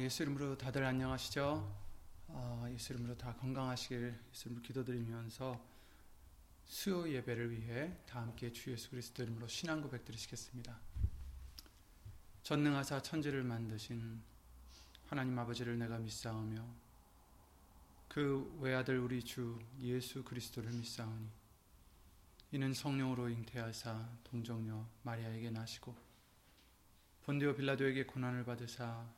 예수 이름으로 다들 안녕하시죠? 아, 예수 이름으로 다 건강하시길 예수 이름으로 기도드리면서 수요 예배를 위해 다 함께 주 예수 그리스도 이름으로 신앙 고백 드리시겠습니다. 전능하사 천지를 만드신 하나님 아버지를 내가 믿사오며 그 외아들 우리 주 예수 그리스도를 믿사오니 이는 성령으로 잉태하사 동정녀 마리아에게 나시고 본디오 빌라도에게 고난을 받으사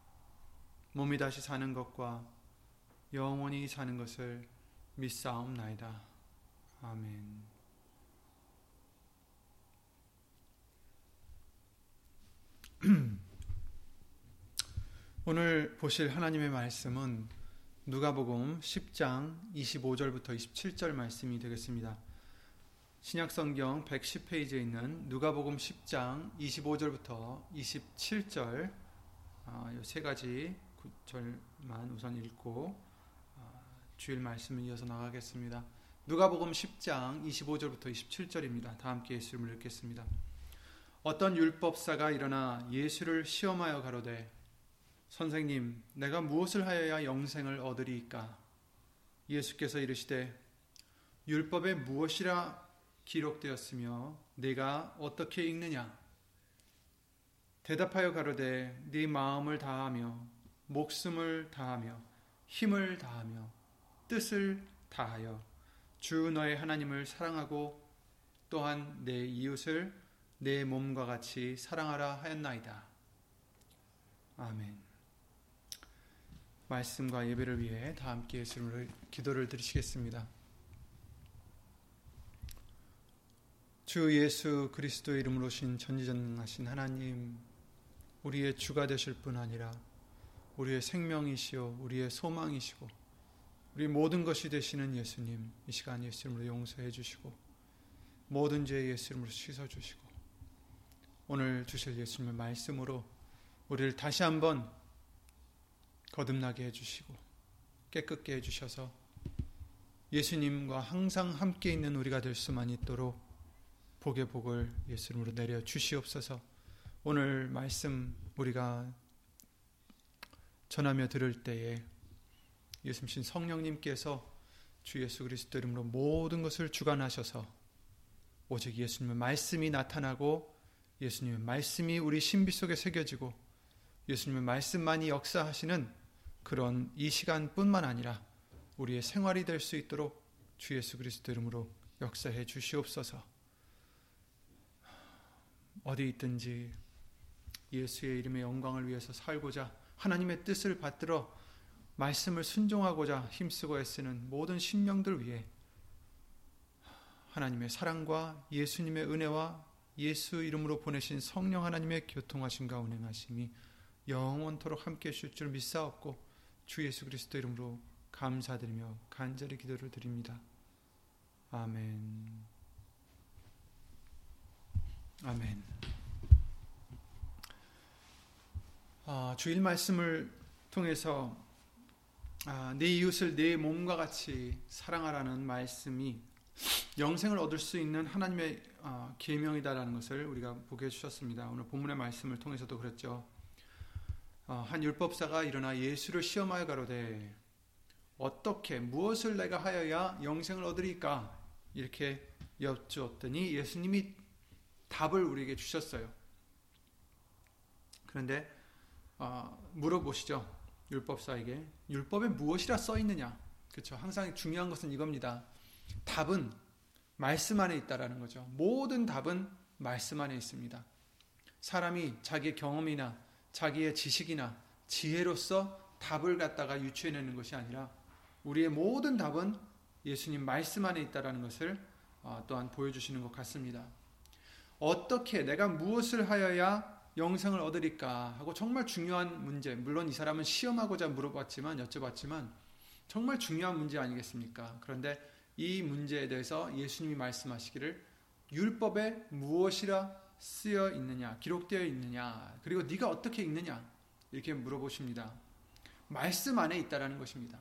몸이 다시 사는 것과 영원히 사는 것을 믿사옵나이다. 아멘. 오늘 보실 하나님의 말씀은 누가복음 10장 25절부터 27절 말씀이 되겠습니다. 신약성경 110페이지에 있는 누가복음 10장 25절부터 27절 아, 이세 가지 절만 우선 읽고 아, 주일 말씀을 이어서 나가겠습니다. 누가복음 10장 25절부터 27절입니다. 다 함께 예수를 읽겠습니다. 어떤 율법사가 일어나 예수를 시험하여 가로되 선생님 내가 무엇을 하여야 영생을 얻으리이까 예수께서 이르시되 율법에 무엇이라 기록되었으며 내가 어떻게 읽느냐 대답하여 가로되 네 마음을 다하며 목숨을 다하며 힘을 다하며 뜻을 다하여 주 너의 하나님을 사랑하고 또한 내 이웃을 내 몸과 같이 사랑하라 하였나이다. 아멘. 말씀과 예배를 위해 다 함께 예수님을 기도를 드리시겠습니다. 주 예수 그리스도 이름으로 신 전지전능하신 하나님, 우리의 주가 되실 뿐 아니라 우리의 생명이시요 우리의 소망이시고 우리 모든 것이 되시는 예수님, 이 시간 예수님으로 용서해 주시고 모든 죄 예수님으로 씻어 주시고 오늘 주실 예수님의 말씀으로 우리를 다시 한번 거듭나게 해 주시고 깨끗게 해 주셔서 예수님과 항상 함께 있는 우리가 될 수만 있도록 복의 복을 예수님으로 내려 주시옵소서. 오늘 말씀 우리가 전하며 들을 때에 예수님 성령님께서 주 예수 그리스도 이름으로 모든 것을 주관하셔서 오직 예수님의 말씀이 나타나고 예수님의 말씀이 우리 신비 속에 새겨지고 예수님의 말씀만이 역사하시는 그런 이 시간뿐만 아니라 우리의 생활이 될 수 있도록 주 예수 그리스도 이름으로 역사해 주시옵소서. 어디 있든지 예수의 이름의 영광을 위해서 살고자 하나님의 뜻을 받들어 말씀을 순종하고자 힘쓰고 애쓰는 모든 신명들 위해 하나님의 사랑과 예수님의 은혜와 예수 이름으로 보내신 성령 하나님의 교통하심과 운행하심이 영원토록 함께 하실 줄 믿사옵고 주 예수 그리스도 이름으로 감사드리며 간절히 기도를 드립니다. 아멘. 아멘. 아, 주일 말씀을 통해서 아, 내 이웃을 내 몸과 같이 사랑하라는 말씀이 영생을 얻을 수 있는 하나님의 어, 계명이다라는 것을 우리가 보게 해주셨습니다. 오늘 본문의 말씀을 통해서도 그랬죠. 어, 한 율법사가 일어나 예수를 시험하여 가로되 어떻게 무엇을 내가 하여야 영생을 얻으리까 이렇게 여쭈었더니 예수님이 답을 우리에게 주셨어요. 그런데 어, 물어보시죠. 율법사에게 율법에 무엇이라 써 있느냐? 그렇죠. 항상 중요한 것은 이겁니다. 답은 말씀 안에 있다라는 거죠. 모든 답은 말씀 안에 있습니다. 사람이 자기의 경험이나 자기의 지식이나 지혜로서 답을 갖다가 유추해내는 것이 아니라 우리의 모든 답은 예수님 말씀 안에 있다라는 것을 어, 또한 보여주시는 것 같습니다. 어떻게 내가 무엇을 하여야 영생을 얻으리까 하고 정말 중요한 문제. 물론 이 사람은 시험하고자 물어봤지만 여쭤봤지만 정말 중요한 문제 아니겠습니까? 그런데 이 문제에 대해서 예수님이 말씀하시기를 율법에 무엇이라 쓰여 있느냐, 기록되어 있느냐, 그리고 네가 어떻게 읽느냐 이렇게 물어보십니다. 말씀 안에 있다라는 것입니다.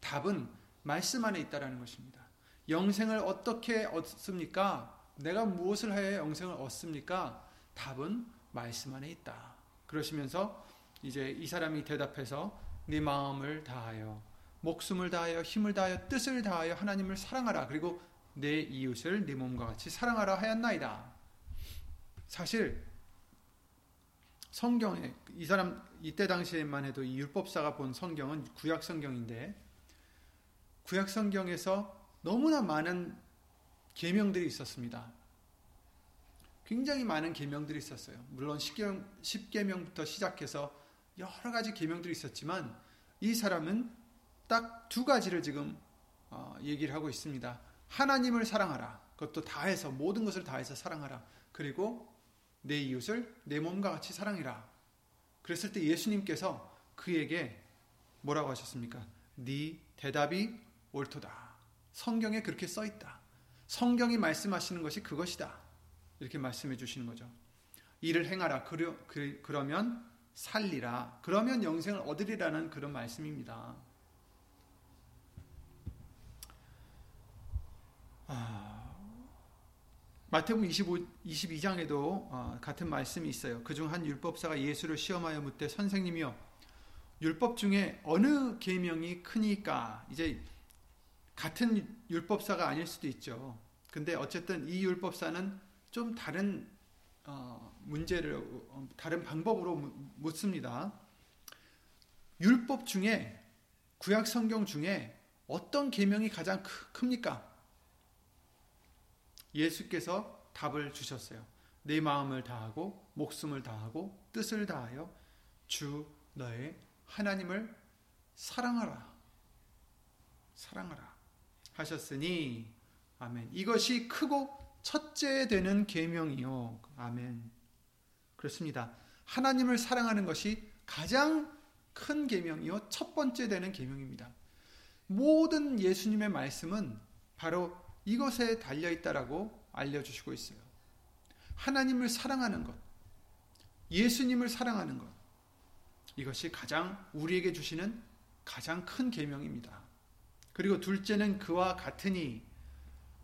답은 말씀 안에 있다라는 것입니다. 영생을 어떻게 얻습니까? 내가 무엇을 하여 영생을 얻습니까? 답은 말씀 안에 있다. 그러시면서 이제 이 사람이 대답해서 네 마음을 다하여 목숨을 다하여 힘을 다하여 뜻을 다하여 하나님을 사랑하라. 그리고 내 이웃을 네 몸과 같이 사랑하라 하였나이다. 사실 성경에 이 사람 이때 당시에만 해도 이 율법사가 본 성경은 구약 성경인데 구약 성경에서 너무나 많은 계명들이 있었습니다. 굉장히 많은 계명들이 있었어요. 물론 10계명부터 시작해서 여러 가지 계명들이 있었지만 이 사람은 딱 두 가지를 지금 어, 얘기를 하고 있습니다. 하나님을 사랑하라. 그것도 다해서 모든 것을 다해서 사랑하라. 그리고 내 이웃을 내 몸과 같이 사랑해라. 그랬을 때 예수님께서 그에게 뭐라고 하셨습니까? 네 대답이 옳도다. 성경에 그렇게 써 있다. 성경이 말씀하시는 것이 그것이다. 이렇게 말씀해 주시는 거죠. 일을 행하라. 그러, 그, 그러면 살리라. 그러면 영생을 얻으리라는 그런 말씀입니다. 아, 마태복음 25, 22장에도 어, 같은 말씀이 있어요. 그중 한 율법사가 예수를 시험하여 묻되 선생님이여 율법 중에 어느 계명이 크니까 이제 같은 율법사가 아닐 수도 있죠. 근데 어쨌든 이 율법사는 좀 다른 어, 문제를 어, 다른 방법으로 묻습니다. 율법 중에 구약 성경 중에 어떤 계명이 가장 큽니까? 예수께서 답을 주셨어요. 내 마음을 다하고 목숨을 다하고 뜻을 다하여 주 너의 하나님을 사랑하라. 사랑하라. 하셨으니 아멘. 이것이 크고 첫째 되는 계명이요. 아멘. 그렇습니다. 하나님을 사랑하는 것이 가장 큰 계명이요. 첫 번째 되는 계명입니다. 모든 예수님의 말씀은 바로 이것에 달려 있다라고 알려 주시고 있어요. 하나님을 사랑하는 것, 예수님을 사랑하는 것, 이것이 가장 우리에게 주시는 가장 큰 계명입니다. 그리고 둘째는 그와 같으니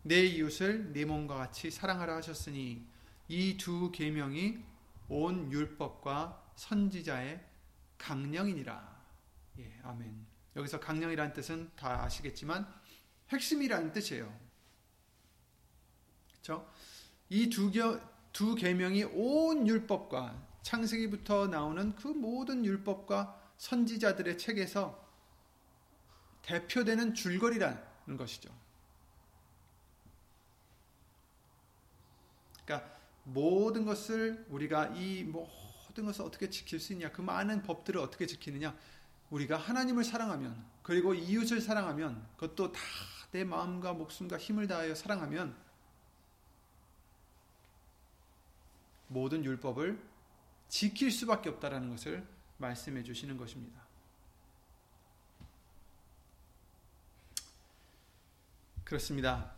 내 이웃을 네 몸과 같이 사랑하라 하셨으니 이 두 계명이 온 율법과 선지자의 강령이니라. 예, 아멘. 여기서 강령이라는 뜻은 다 아시겠지만 핵심이라는 뜻이에요. 이두 두 계명이 온 율법과 창세기부터 나오는 그 모든 율법과 선지자들의 책에서 대표되는 줄거리라는 것이죠. 그러니까 모든 것을 우리가 이 모든 것을 어떻게 지킬 수 있냐, 그 많은 법들을 어떻게 지키느냐, 우리가 하나님을 사랑하면, 그리고 이웃을 사랑하면, 그것도 다 내 마음과 목숨과 힘을 다하여 사랑하면, 모든 율법을 지킬 수밖에 없다라는 것을 말씀해 주시는 것입니다. 그렇습니다.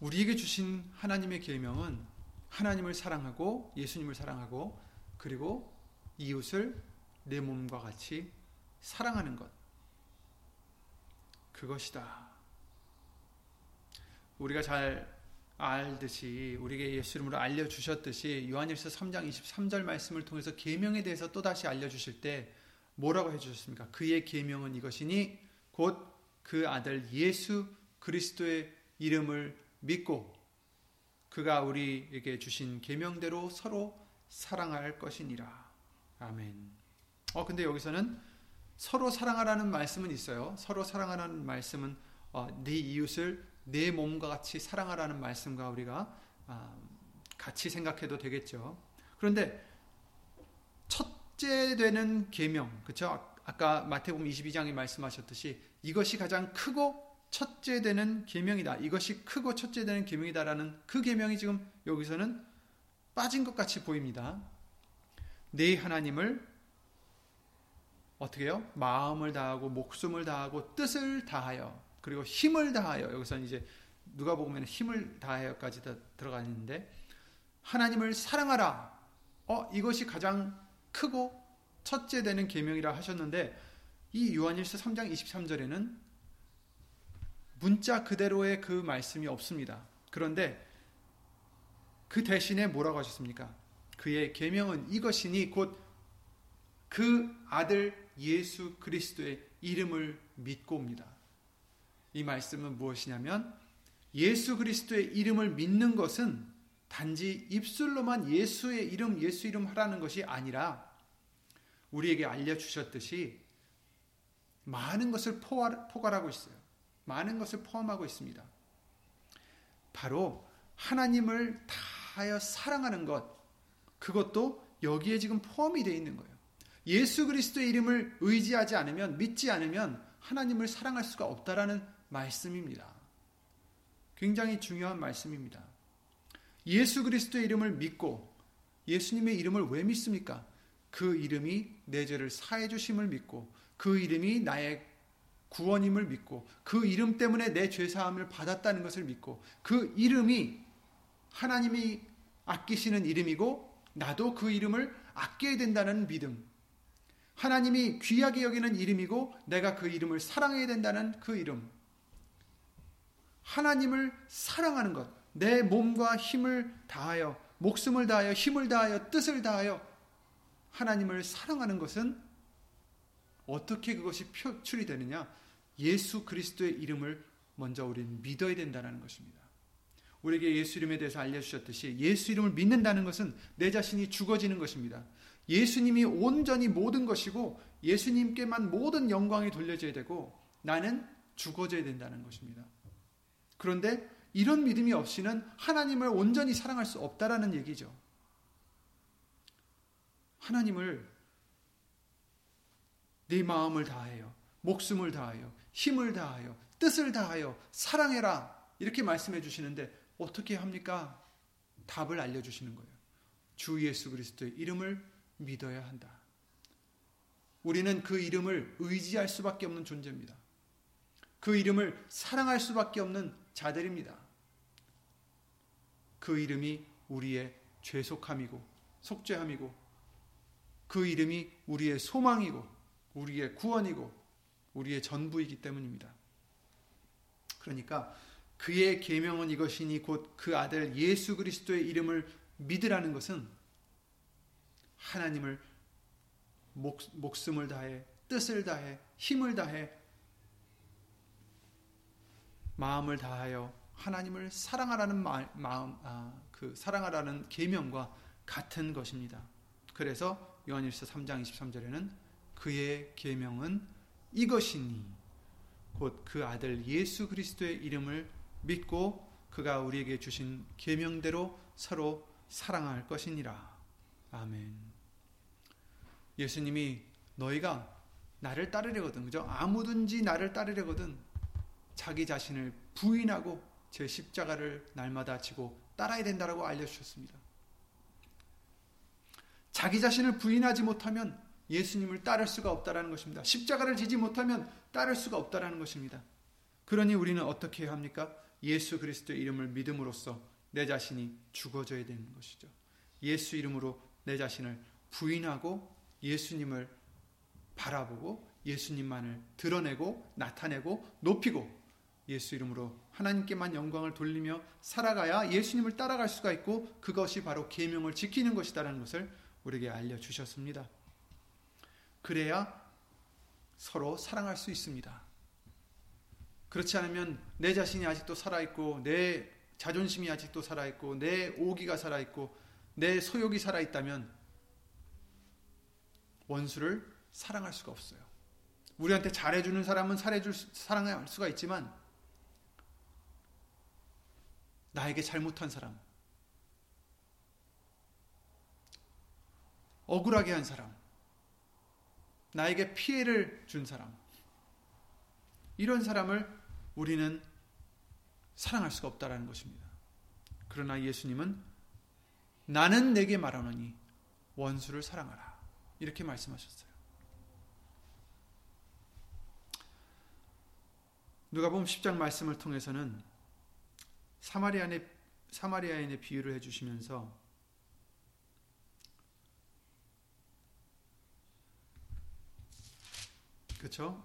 우리에게 주신 하나님의 계명은 하나님을 사랑하고 예수님을 사랑하고 그리고 이웃을 내 몸과 같이 사랑하는 것. 그것이다. 우리가 잘 알듯이 우리에게 예수 이름으로 알려 주셨듯이 요한일서 3장 23절 말씀을 통해서 계명에 대해서 또 다시 알려 주실 때 뭐라고 해 주셨습니까? 그의 계명은 이것이니 곧 그 아들 예수 그리스도의 이름을 믿고 그가 우리에게 주신 계명대로 서로 사랑할 것이니라. 아멘. 어 근데 여기서는 서로 사랑하라는 말씀은 있어요. 서로 사랑하라는 말씀은 어, 네 이웃을 내 몸과 같이 사랑하라는 말씀과 우리가 아, 같이 생각해도 되겠죠. 그런데 첫째 되는 계명, 그렇죠? 아까 마태복음 22장에 말씀하셨듯이 이것이 가장 크고 첫째 되는 계명이다. 이것이 크고 첫째 되는 계명이다라는 그 계명이 지금 여기서는 빠진 것 같이 보입니다. 네 하나님을 어떻게 해요? 마음을 다하고 목숨을 다하고 뜻을 다하여 그리고 힘을 다하여 여기서는 이제 누가 보면 힘을 다하여까지 다 들어가 있는데 하나님을 사랑하라. 어 이것이 가장 크고 첫째 되는 계명이라 하셨는데 이 요한일서 3장 23절에는 문자 그대로의 그 말씀이 없습니다. 그런데 그 대신에 뭐라고 하셨습니까? 그의 계명은 이것이니 곧 그 아들 예수 그리스도의 이름을 믿고옵니다. 이 말씀은 무엇이냐면 예수 그리스도의 이름을 믿는 것은 단지 입술로만 예수의 이름, 예수 이름 하라는 것이 아니라 우리에게 알려 주셨듯이 많은 것을 포괄하고 있어요. 많은 것을 포함하고 있습니다. 바로 하나님을 다하여 사랑하는 것, 그것도 여기에 지금 포함이 되어 있는 거예요. 예수 그리스도의 이름을 의지하지 않으면, 믿지 않으면 하나님을 사랑할 수가 없다라는 말씀입니다. 굉장히 중요한 말씀입니다. 예수 그리스도의 이름을 믿고 예수님의 이름을 왜 믿습니까? 그 이름이 내 죄를 사해 주심을 믿고 그 이름이 나의 구원임을 믿고 그 이름 때문에 내 죄 사함을 받았다는 것을 믿고 그 이름이 하나님이 아끼시는 이름이고 나도 그 이름을 아껴야 된다는 믿음. 하나님이 귀하게 여기는 이름이고 내가 그 이름을 사랑해야 된다는 그 이름. 하나님을 사랑하는 것. 내 몸과 힘을 다하여 목숨을 다하여 힘을 다하여 뜻을 다하여 하나님을 사랑하는 것은 어떻게 그것이 표출이 되느냐? 예수 그리스도의 이름을 먼저 우리는 믿어야 된다는 것입니다. 우리에게 예수 이름에 대해서 알려주셨듯이 예수 이름을 믿는다는 것은 내 자신이 죽어지는 것입니다. 예수님이 온전히 모든 것이고 예수님께만 모든 영광이 돌려져야 되고 나는 죽어져야 된다는 것입니다. 그런데 이런 믿음이 없이는 하나님을 온전히 사랑할 수 없다라는 얘기죠. 하나님을 네 마음을 다하여 목숨을 다하여 힘을 다하여 뜻을 다하여 사랑해라 이렇게 말씀해 주시는데 어떻게 합니까? 답을 알려 주시는 거예요. 주 예수 그리스도의 이름을 믿어야 한다. 우리는 그 이름을 의지할 수밖에 없는 존재입니다. 그 이름을 사랑할 수밖에 없는 자들입니다. 그 이름이 우리의 죄속함이고 속죄함이고 그 이름이 우리의 소망이고 우리의 구원이고 우리의 전부이기 때문입니다. 그러니까 그의 계명은 이것이니 곧 그 아들 예수 그리스도의 이름을 믿으라는 것은 하나님을 목, 목숨을 다해 뜻을 다해 힘을 다해 마음을 다하여 하나님을 사랑하라는 마, 마음 아, 그 사랑하라는 계명과 같은 것입니다. 그래서 요한일서 3장 23절에는 그의 계명은 이것이니 곧 그 아들 예수 그리스도의 이름을 믿고 그가 우리에게 주신 계명대로 서로 사랑할 것이니라. 아멘. 예수님이 너희가 나를 따르려거든. 그죠? 아무든지 나를 따르려거든. 자기 자신을 부인하고 제 십자가를 날마다 지고 따라야 된다라고 알려 주셨습니다. 자기 자신을 부인하지 못하면 예수님을 따를 수가 없다라는 것입니다. 십자가를 지지 못하면 따를 수가 없다라는 것입니다. 그러니 우리는 어떻게 해야 합니까? 예수 그리스도의 이름을 믿음으로써 내 자신이 죽어져야 되는 것이죠. 예수 이름으로 내 자신을 부인하고 예수님을 바라보고 예수님만을 드러내고 나타내고 높이고 예수 이름으로 하나님께만 영광을 돌리며 살아가야 예수님을 따라갈 수가 있고 그것이 바로 계명을 지키는 것이다라는 것을 우리에게 알려 주셨습니다. 그래야 서로 사랑할 수 있습니다. 그렇지 않으면 내 자신이 아직도 살아있고, 내 자존심이 아직도 살아있고, 내 오기가 살아있고, 내 소욕이 살아있다면 원수를 사랑할 수가 없어요. 우리한테 잘해주는 사람은 사랑해줄, 사랑할 수가 있지만, 나에게 잘못한 사람, 억울하게 한 사람, 나에게 피해를 준 사람, 이런 사람을 우리는 사랑할 수가 없다라는 것입니다. 그러나 예수님은 나는 내게 말하노니 원수를 사랑하라. 이렇게 말씀하셨어요. 누가복음 10장 말씀을 통해서는 사마리아인의 사마리아인의 비유를 해 주시면서 그렇죠?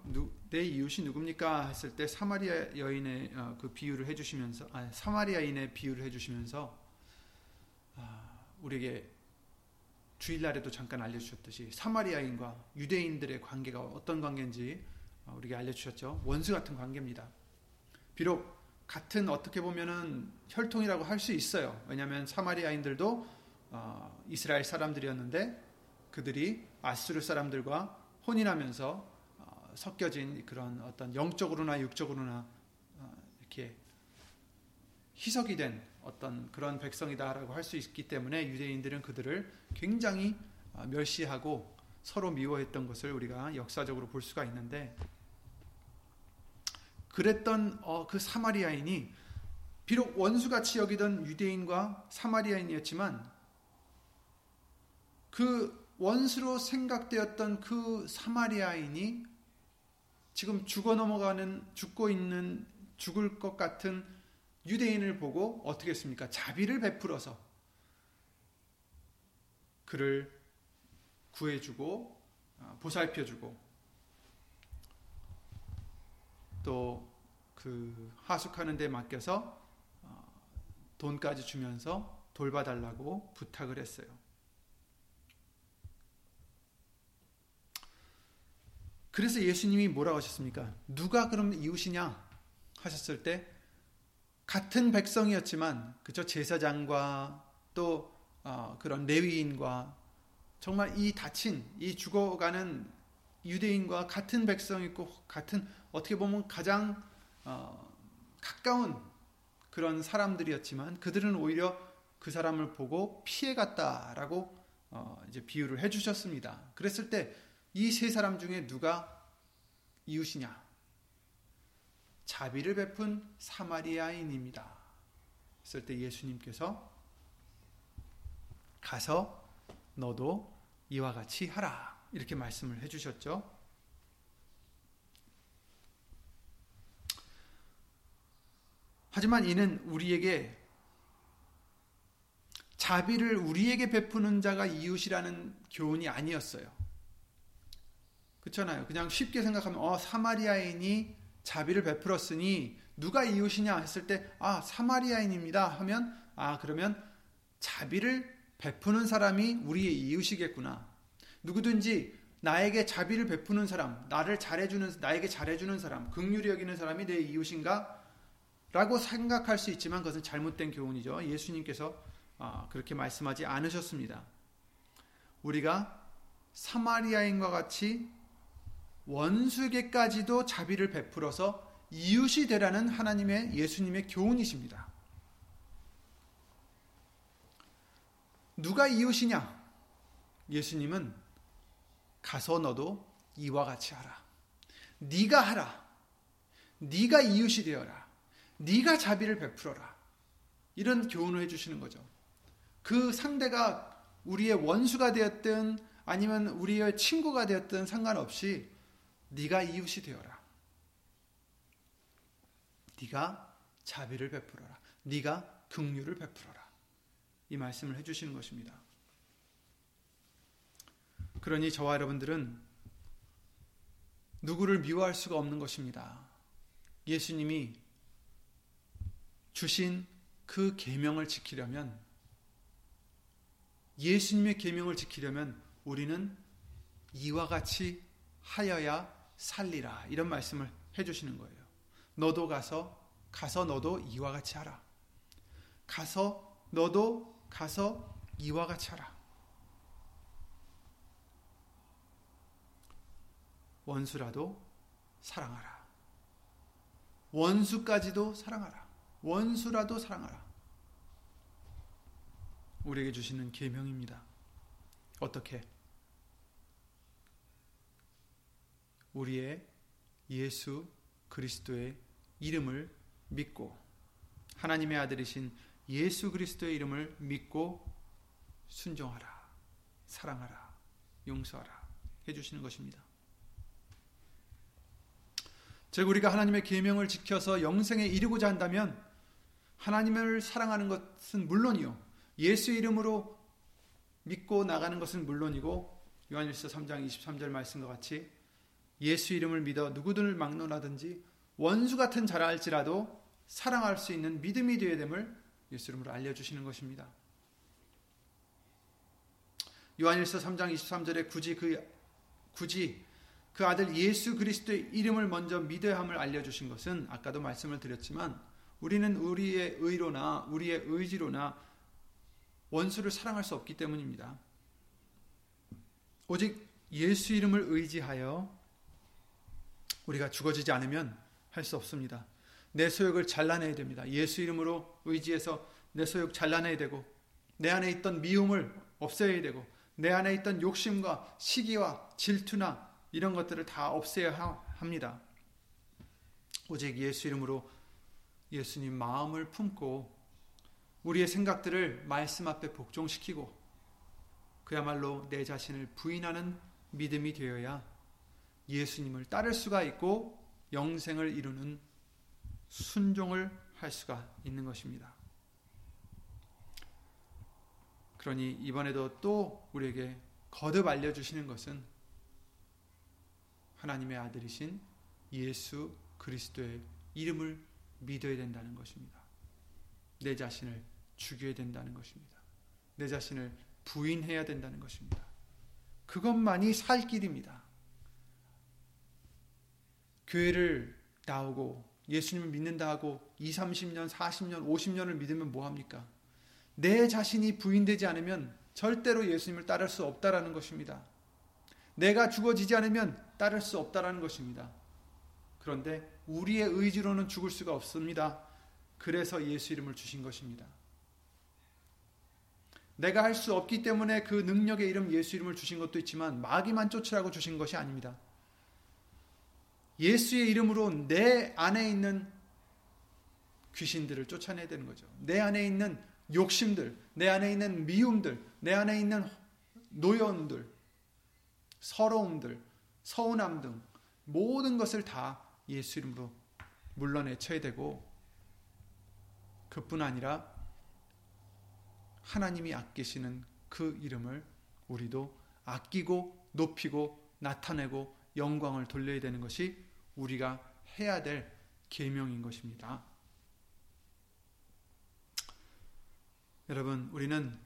내 이웃이 누굽니까 했을 때 사마리아 여인의 어, 그 비유를 해주시면서 아, 사마리아인의 비유를 해주시면서 아, 우리에게 주일날에도 잠깐 알려주셨듯이 사마리아인과 유대인들의 관계가 어떤 관계인지 어, 우리에게 알려주셨죠. 원수 같은 관계입니다. 비록 같은 어떻게 보면은 혈통이라고 할 수 있어요. 왜냐하면 사마리아인들도 어, 이스라엘 사람들이었는데 그들이 아수르 사람들과 혼인하면서 섞여진 그런 어떤 영적으로나 육적으로나 어, 이렇게 희석이 된 어떤 그런 백성이다라고 할 수 있기 때문에 유대인들은 그들을 굉장히 어, 멸시하고 서로 미워했던 것을 우리가 역사적으로 볼 수가 있는데 그랬던 어, 그 사마리아인이 비록 원수같이 여기던 유대인과 사마리아인이었지만 그 원수로 생각되었던 그 사마리아인이 지금 죽어 넘어가는 죽고 있는 죽을 것 같은 유대인을 보고 어떻게 했습니까? 자비를 베풀어서 그를 구해주고 어, 보살펴주고 또 그 하숙하는 데 맡겨서 어, 돈까지 주면서 돌봐달라고 부탁을 했어요. 그래서 예수님이 뭐라고 하셨습니까? 누가 그럼 이웃이냐 하셨을 때 같은 백성이었지만 그죠 제사장과 또 어, 그런 레위인과 정말 이 다친 이 죽어가는 유대인과 같은 백성이고 같은 어떻게 보면 가장 어, 가까운 그런 사람들이었지만 그들은 오히려 그 사람을 보고 피해갔다라고 어, 이제 비유를 해주셨습니다. 그랬을 때 이 세 사람 중에 누가 이웃이냐? 자비를 베푼 사마리아인입니다. 했을 때 예수님께서 가서 너도 이와 같이 하라. 이렇게 말씀을 해주셨죠. 하지만 이는 우리에게 자비를 우리에게 베푸는 자가 이웃이라는 교훈이 아니었어요. 그렇잖아요. 그냥 쉽게 생각하면 어 사마리아인이 자비를 베풀었으니 누가 이웃이냐 했을 때 아 사마리아인입니다 하면 아 그러면 자비를 베푸는 사람이 우리의 이웃이겠구나. 누구든지 나에게 자비를 베푸는 사람, 나를 잘해주는 나에게 잘해주는 사람, 극률이 여기는 사람이 내 이웃인가? 라고 생각할 수 있지만 그것은 잘못된 교훈이죠. 예수님께서 아, 그렇게 말씀하지 않으셨습니다. 우리가 사마리아인과 같이 원수에게까지도 자비를 베풀어서 이웃이 되라는 하나님의 예수님의 교훈이십니다. 누가 이웃이냐? 예수님은 가서 너도 이와 같이 하라. 네가 하라. 네가 이웃이 되어라. 네가 자비를 베풀어라. 이런 교훈을 해 주시는 거죠. 그 상대가 우리의 원수가 되었든 아니면 우리의 친구가 되었든 상관없이 네가 이웃이 되어라. 네가 자비를 베풀어라. 네가 긍휼을 베풀어라. 이 말씀을 해 주시는 것입니다. 그러니 저와 여러분들은 누구를 미워할 수가 없는 것입니다. 예수님이 주신 그 계명을 지키려면 예수님의 계명을 지키려면 우리는 이와 같이 하여야 살리라. 이런 말씀을 해 주시는 거예요. 너도 가서 가서 너도 이와 같이 하라. 가서 너도 가서 이와 같이 하라. 원수라도 사랑하라. 원수까지도 사랑하라. 원수라도 사랑하라. 우리에게 주시는 계명입니다. 어떻게? 우리의 예수 그리스도의 이름을 믿고 하나님의 아들이신 예수 그리스도의 이름을 믿고 순종하라. 사랑하라, 용서하라 해주시는 것입니다. 즉 우리가 하나님의 계명을 지켜서 영생에 이르고자 한다면 하나님을 사랑하는 것은 물론이요 예수 이름으로 믿고 나가는 것은 물론이고 요한일서 3장 23절 말씀과 같이 예수 이름을 믿어 누구든을 막론하든지 원수 같은 자라 할지라도 사랑할 수 있는 믿음이 되어야 됨을 예수 이름으로 알려주시는 것입니다. 요한일서 3장 23절에 굳이 그 굳이 그 아들 예수 그리스도의 이름을 먼저 믿어야 함을 알려주신 것은 아까도 말씀을 드렸지만 우리는 우리의 의로나 우리의 의지로나 원수를 사랑할 수 없기 때문입니다. 오직 예수 이름을 의지하여 우리가 죽어지지 않으면 할 수 없습니다. 내 소욕을 잘라내야 됩니다. 예수 이름으로 의지해서 내 소욕 잘라내야 되고 내 안에 있던 미움을 없애야 되고 내 안에 있던 욕심과 시기와 질투나 이런 것들을 다 없애야 합니다. 오직 예수 이름으로 예수님 마음을 품고 우리의 생각들을 말씀 앞에 복종시키고 그야말로 내 자신을 부인하는 믿음이 되어야 예수님을 따를 수가 있고 영생을 이루는 순종을 할 수가 있는 것입니다. 그러니 이번에도 또 우리에게 거듭 알려주시는 것은 하나님의 아들이신 예수 그리스도의 이름을 믿어야 된다는 것입니다. 내 자신을 죽여야 된다는 것입니다. 내 자신을 부인해야 된다는 것입니다. 그것만이 살 길입니다. 교회를 나오고 예수님을 믿는다 하고 2, 30년, 40년, 50년을 믿으면 뭐 합니까? 내 자신이 부인되지 않으면 절대로 예수님을 따를 수 없다라는 것입니다. 내가 죽어지지 않으면 따를 수 없다라는 것입니다. 그런데 우리의 의지로는 죽을 수가 없습니다. 그래서 예수 이름을 주신 것입니다. 내가 할 수 없기 때문에 그 능력의 이름 예수 이름을 주신 것도 있지만 마귀만 쫓으라고 주신 것이 아닙니다. 예수의 이름으로 내 안에 있는 귀신들을 쫓아내야 되는 거죠. 내 안에 있는 욕심들, 내 안에 있는 미움들, 내 안에 있는 노여움들, 서러움들, 서운함 등 모든 것을 다 예수 이름으로 물러내쳐야 되고 그뿐 아니라 하나님이 아끼시는 그 이름을 우리도 아끼고 높이고 나타내고 영광을 돌려야 되는 것이 우리가 해야 될 계명인 것입니다. 여러분, 우리는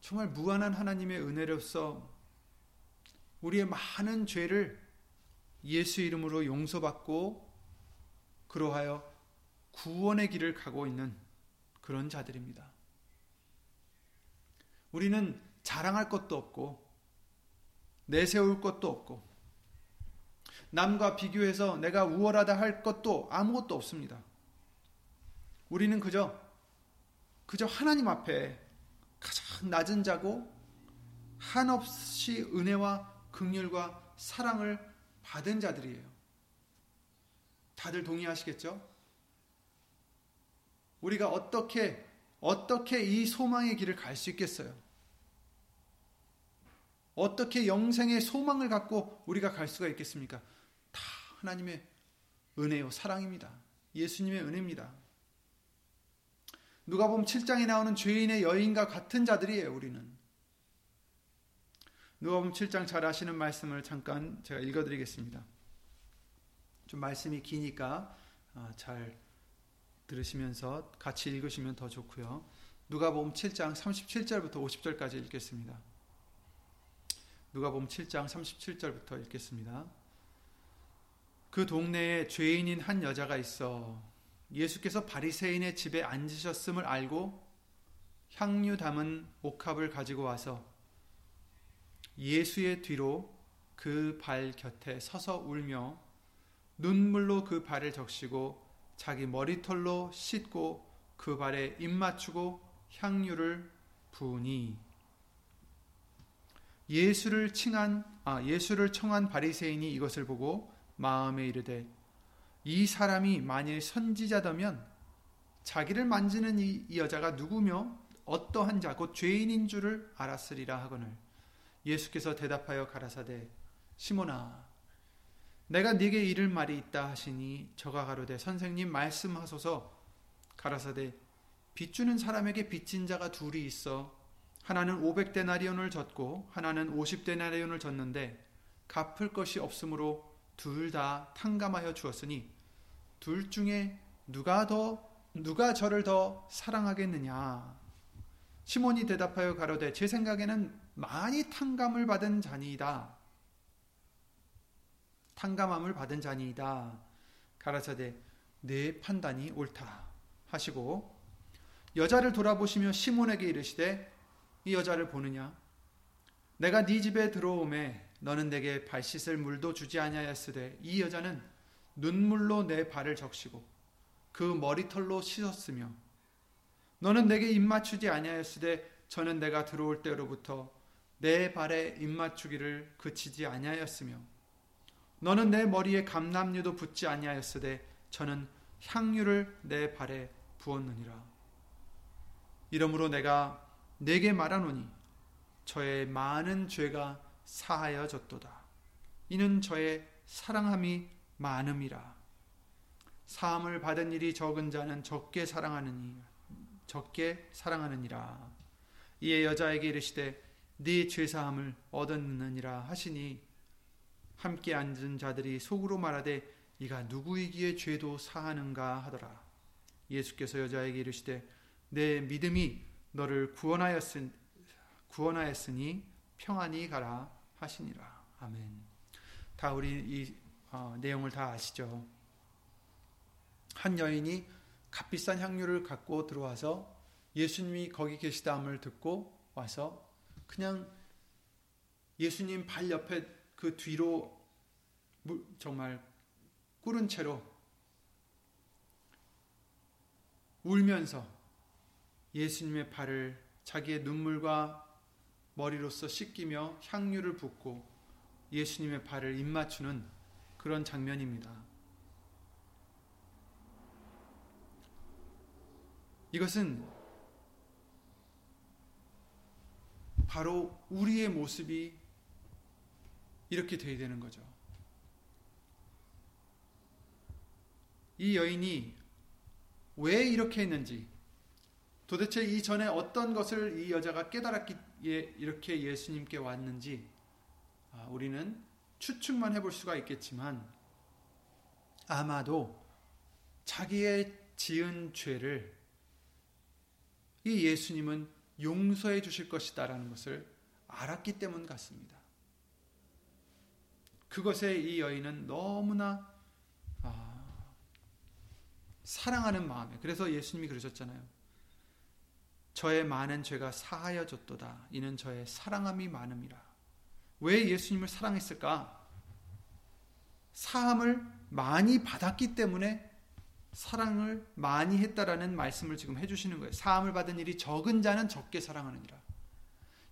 정말 무한한 하나님의 은혜로서 우리의 많은 죄를 예수 이름으로 용서받고 그러하여 구원의 길을 가고 있는 그런 자들입니다. 우리는 자랑할 것도 없고 내세울 것도 없고 남과 비교해서 내가 우월하다 할 것도 아무것도 없습니다. 우리는 그저 그저 하나님 앞에 가장 낮은 자고 한없이 은혜와 긍휼과 사랑을 받은 자들이에요. 다들 동의하시겠죠? 우리가 어떻게 어떻게 이 소망의 길을 갈 수 있겠어요? 어떻게 영생의 소망을 갖고 우리가 갈 수가 있겠습니까? 다 하나님의 은혜요 사랑입니다. 예수님의 은혜입니다. 누가 보면 7장에 나오는 죄인의 여인과 같은 자들이에요, 우리는. 누가 보면 7장 잘 아시는 말씀을 잠깐 제가 읽어 드리겠습니다. 좀 말씀이 기니까 아, 잘 들으시면서 같이 읽으시면 더 좋고요. 누가복음 7장 37절부터 50절까지 읽겠습니다. 누가복음 7장 37절부터 읽겠습니다. 그 동네에 죄인인 한 여자가 있어. 예수께서 바리새인의 집에 앉으셨음을 알고 향유 담은 옥합을 가지고 와서 예수의 뒤로 그 발 곁에 서서 울며 눈물로 그 발을 적시고 자기 머리털로 씻고 그 발에 입 맞추고 향유를 부으니 예수를 칭한 아 예수를 청한 바리새인이 이것을 보고 마음에 이르되 이 사람이 만일 선지자다면 자기를 만지는 이, 이 여자가 누구며 어떠한 자 곧 죄인인 줄을 알았으리라 하거늘. 예수께서 대답하여 가라사대 시몬아 내가 네게 이를 말이 있다 하시니 저가 가로되 선생님 말씀하소서. 가라사대 빚주는 사람에게 빚진 자가 둘이 있어. 하나는 500데나리온을 졌고 하나는 50데나리온을 졌는데 갚을 것이 없으므로 둘 다 탕감하여 주었으니 둘 중에 누가 더 누가 저를 더 사랑하겠느냐? 시몬이 대답하여 가로되 제 생각에는 많이 탕감을 받은 자니이다. 탕감함을 받은 자니이다. 가라사대 내 판단이 옳다 하시고 여자를 돌아보시며 시몬에게 이르시되 이 여자를 보느냐? 내가 네 집에 들어오매 너는 내게 발 씻을 물도 주지 아니하였으되 이 여자는 눈물로 내 발을 적시고 그 머리털로 씻었으며 너는 내게 입 맞추지 아니하였으되 저는 내가 들어올 때로부터 내 발에 입 맞추기를 그치지 아니하였으며 너는 내 머리에 감남류도 붓지 아니하였으되 저는 향유를 내 발에 부었느니라. 이러므로 내가 내게 말하노니 저의 많은 죄가 사하여졌도다. 이는 저의 사랑함이 많음이라. 사함을 받은 일이 적은 자는 적게 사랑하느니 적게 사랑하느니라. 이에 여자에게 이르시되 네 죄사함을 얻었느니라 하시니 함께 앉은 자들이 속으로 말하되 이가 누구이기에 죄도 사하는가 하더라. 예수께서 여자에게 이르시되 내 믿음이 너를 구원하였으니 평안히 가라 하시니라. 아멘. 다 우리 이 어, 내용을 다 아시죠? 한 여인이 값비싼 향유를 갖고 들어와서 예수님이 거기 계시다함을 듣고 와서 그냥 예수님 발 옆에 그 뒤로 정말 꿇은 채로 울면서 예수님의 발을 자기의 눈물과 머리로서 씻기며 향유를 붓고 예수님의 발을 입맞추는 그런 장면입니다. 이것은 바로 우리의 모습이 이렇게 되어야 되는 거죠. 이 여인이 왜 이렇게 했는지, 도대체 이전에 어떤 것을 이 여자가 깨달았기 에 이렇게 예수님께 왔는지 아, 우리는 추측만 해볼 수가 있겠지만 아마도 자기의 지은 죄를 이 예수님은 용서해 주실 것이다라는 것을 알았기 때문 같습니다. 그것에 이 여인은 너무나 아, 사랑하는 마음에 그래서 예수님이 그러셨잖아요. 저의 많은 죄가 사하여졌도다. 이는 저의 사랑함이 많음이라. 왜 예수님을 사랑했을까? 사함을 많이 받았기 때문에 사랑을 많이 했다라는 말씀을 지금 해주시는 거예요. 사함을 받은 일이 적은 자는 적게 사랑하느니라.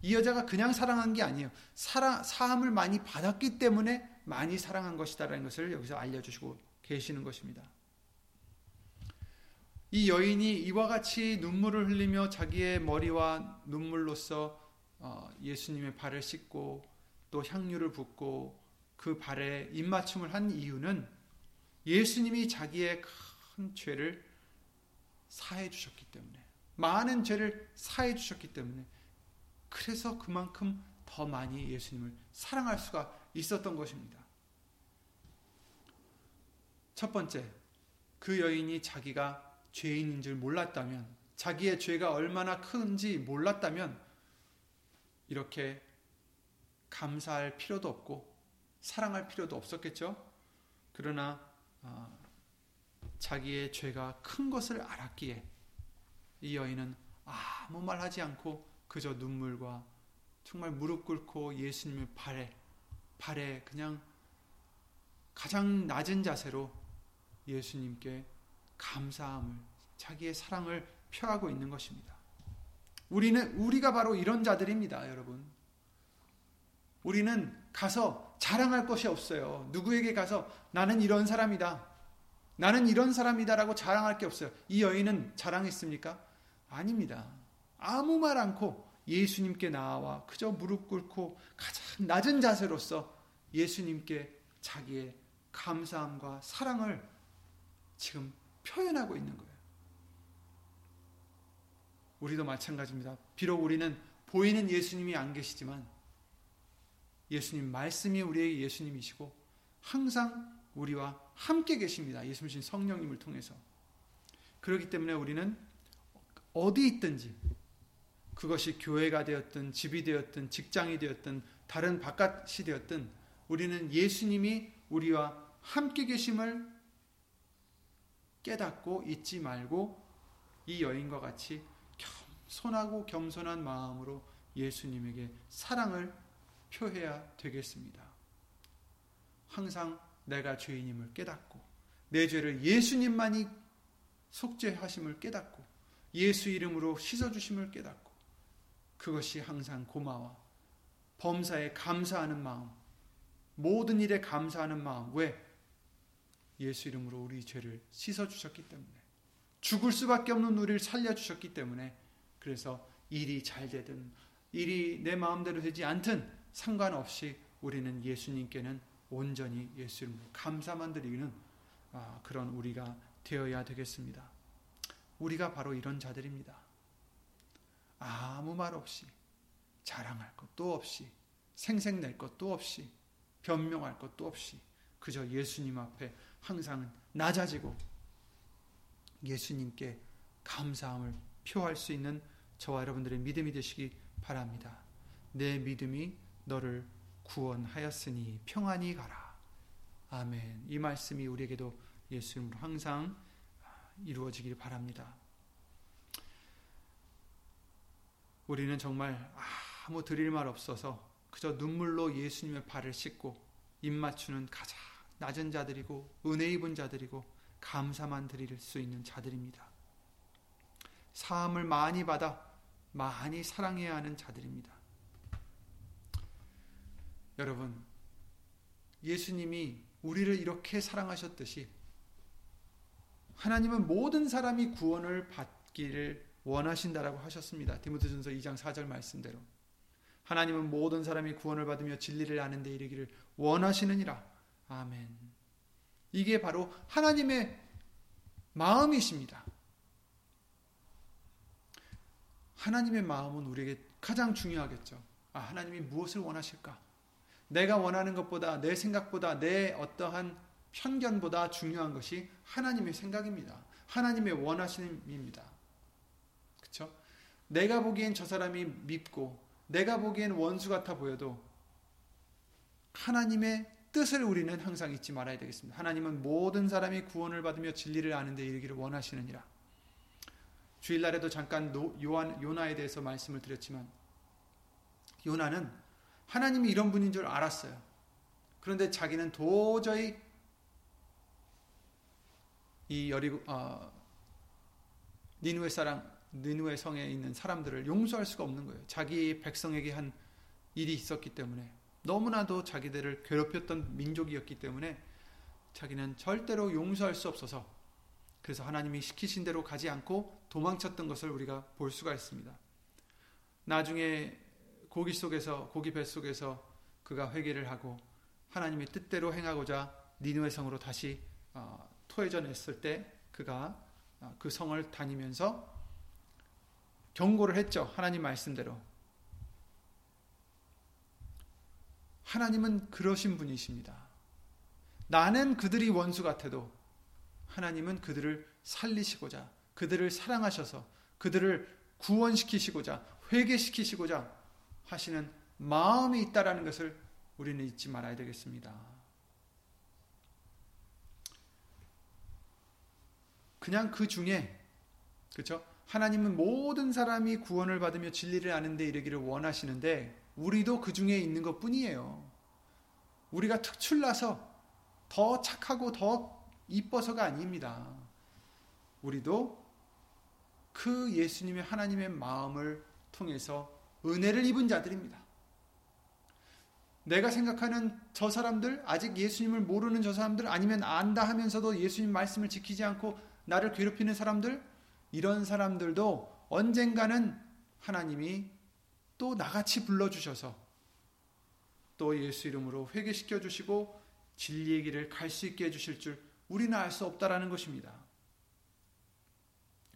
이 여자가 그냥 사랑한 게 아니에요. 사랑, 사함을 많이 받았기 때문에 많이 사랑한 것이다라는 것을 여기서 알려주시고 계시는 것입니다. 이 여인이 이와 같이 눈물을 흘리며 자기의 머리와 눈물로써 어, 예수님의 발을 씻고 또 향유를 붓고 그 발에 입맞춤을 한 이유는 예수님이 자기의 큰 죄를 사해 주셨기 때문에 많은 죄를 사해 주셨기 때문에 그래서 그만큼 더 많이 예수님을 사랑할 수가 있었던 것입니다. 첫 번째, 그 여인이 자기가 죄인인 줄 몰랐다면, 자기의 죄가 얼마나 큰지 몰랐다면, 이렇게 감사할 필요도 없고, 사랑할 필요도 없었겠죠? 그러나, 어, 자기의 죄가 큰 것을 알았기에, 이 여인은 아무 말 하지 않고 그저 눈물과 정말 무릎 꿇고 예수님의 발에, 발에 그냥 가장 낮은 자세로 예수님께 감사함을 자기의 사랑을 표하고 있는 것입니다. 우리는 우리가 바로 이런 자들입니다, 여러분. 우리는 가서 자랑할 것이 없어요. 누구에게 가서 나는 이런 사람이다. 나는 이런 사람이다라고 자랑할 게 없어요. 이 여인은 자랑했습니까? 아닙니다. 아무 말 않고 예수님께 나와 그저 무릎 꿇고 가장 낮은 자세로서 예수님께 자기의 감사함과 사랑을 지금 표현하고 있는 거예요. 우리도 마찬가지입니다. 비록 우리는 보이는 예수님이 안 계시지만 예수님 말씀이 우리의 예수님이시고 항상 우리와 함께 계십니다. 예수님 성령님을 통해서. 그렇기 때문에 우리는 어디 있든지 그것이 교회가 되었든 집이 되었든 직장이 되었든 다른 바깥이 되었든 우리는 예수님이 우리와 함께 계심을 깨닫고 잊지 말고 이 여인과 같이 겸손하고 겸손한 마음으로 예수님에게 사랑을 표해야 되겠습니다. 항상 내가 죄인임을 깨닫고 내 죄를 예수님만이 속죄하심을 깨닫고 예수 이름으로 씻어주심을 깨닫고 그것이 항상 고마워 범사에 감사하는 마음 모든 일에 감사하는 마음 왜? 예수 이름으로 우리 죄를 씻어 주셨기 때문에 죽을 수밖에 없는 우리를 살려 주셨기 때문에 그래서 일이 잘 되든 일이 내 마음대로 되지 않든 상관없이 우리는 예수님께는 온전히 예수 이름으로 감사만 드리는 아, 그런 우리가 되어야 되겠습니다. 우리가 바로 이런 자들입니다. 아무 말 없이 자랑할 것도 없이 생색낼 것도 없이 변명할 것도 없이 그저 예수님 앞에 항상 낮아지고 예수님께 감사함을 표할 수 있는 저와 여러분들의 믿음이 되시기 바랍니다. 내 믿음이 너를 구원하였으니 평안히 가라. 아멘. 이 말씀이 우리에게도 예수님으로 항상 이루어지길 바랍니다. 우리는 정말 아무 드릴 말 없어서 그저 눈물로 예수님의 발을 씻고 입 맞추는 가장 낮은 자들이고 은혜 입은 자들이고 감사만 드릴 수 있는 자들입니다. 사함을 많이 받아 많이 사랑해야 하는 자들입니다. 여러분, 예수님이 우리를 이렇게 사랑하셨듯이 하나님은 모든 사람이 구원을 받기를 원하신다라고 하셨습니다. 디모데전서 2장 4절 말씀대로. 하나님은 모든 사람이 구원을 받으며 진리를 아는 데 이르기를 원하시느니라. 아멘. 이게 바로 하나님의 마음이십니다. 하나님의 마음은 우리에게 가장 중요하겠죠. 아, 하나님이 무엇을 원하실까? 내가 원하는 것보다 내 생각보다 내 어떠한 편견보다 중요한 것이 하나님의 생각입니다. 하나님의 원하심입니다. 그렇죠? 내가 보기엔 저 사람이 밉고 내가 보기엔 원수 같아 보여도 하나님의 뜻을 우리는 항상 잊지 말아야 되겠습니다. 하나님은 모든 사람이 구원을 받으며 진리를 아는 데 이르기를 원하시느니라. 주일날에도 잠깐 요한, 요나에 대해서 말씀을 드렸지만 요나는 하나님이 이런 분인 줄 알았어요. 그런데 자기는 도저히 이 여리고 어, 니누의 사람 니누의 성에 있는 사람들을 용서할 수가 없는 거예요. 자기 백성에게 한 일이 있었기 때문에 너무나도 자기들을 괴롭혔던 민족이었기 때문에 자기는 절대로 용서할 수 없어서 그래서 하나님이 시키신 대로 가지 않고 도망쳤던 것을 우리가 볼 수가 있습니다. 나중에 고기 속에서 고기 뱃 속에서 그가 회개를 하고 하나님의 뜻대로 행하고자 니누의 성으로 다시 어, 토해져 냈을 때 그가 어, 그 성을 다니면서 경고를 했죠. 하나님 말씀대로. 하나님은 그러신 분이십니다. 나는 그들이 원수 같아도 하나님은 그들을 살리시고자 그들을 사랑하셔서 그들을 구원시키시고자 회개시키시고자 하시는 마음이 있다라는 것을 우리는 잊지 말아야 되겠습니다. 그냥 그 중에 그렇죠? 하나님은 모든 사람이 구원을 받으며 진리를 아는 데 이르기를 원하시는데 우리도 그 중에 있는 것 뿐이에요. 우리가 특출나서 더 착하고 더 이뻐서가 아닙니다. 우리도 그 예수님의 하나님의 마음을 통해서 은혜를 입은 자들입니다. 내가 생각하는 저 사람들, 아직 예수님을 모르는 저 사람들, 아니면 안다 하면서도 예수님 말씀을 지키지 않고 나를 괴롭히는 사람들, 이런 사람들도 언젠가는 하나님이 또 나같이 불러주셔서 또 예수 이름으로 회개시켜 주시고 진리의 길을 갈 수 있게 해주실 줄 우리는 알 수 없다라는 것입니다.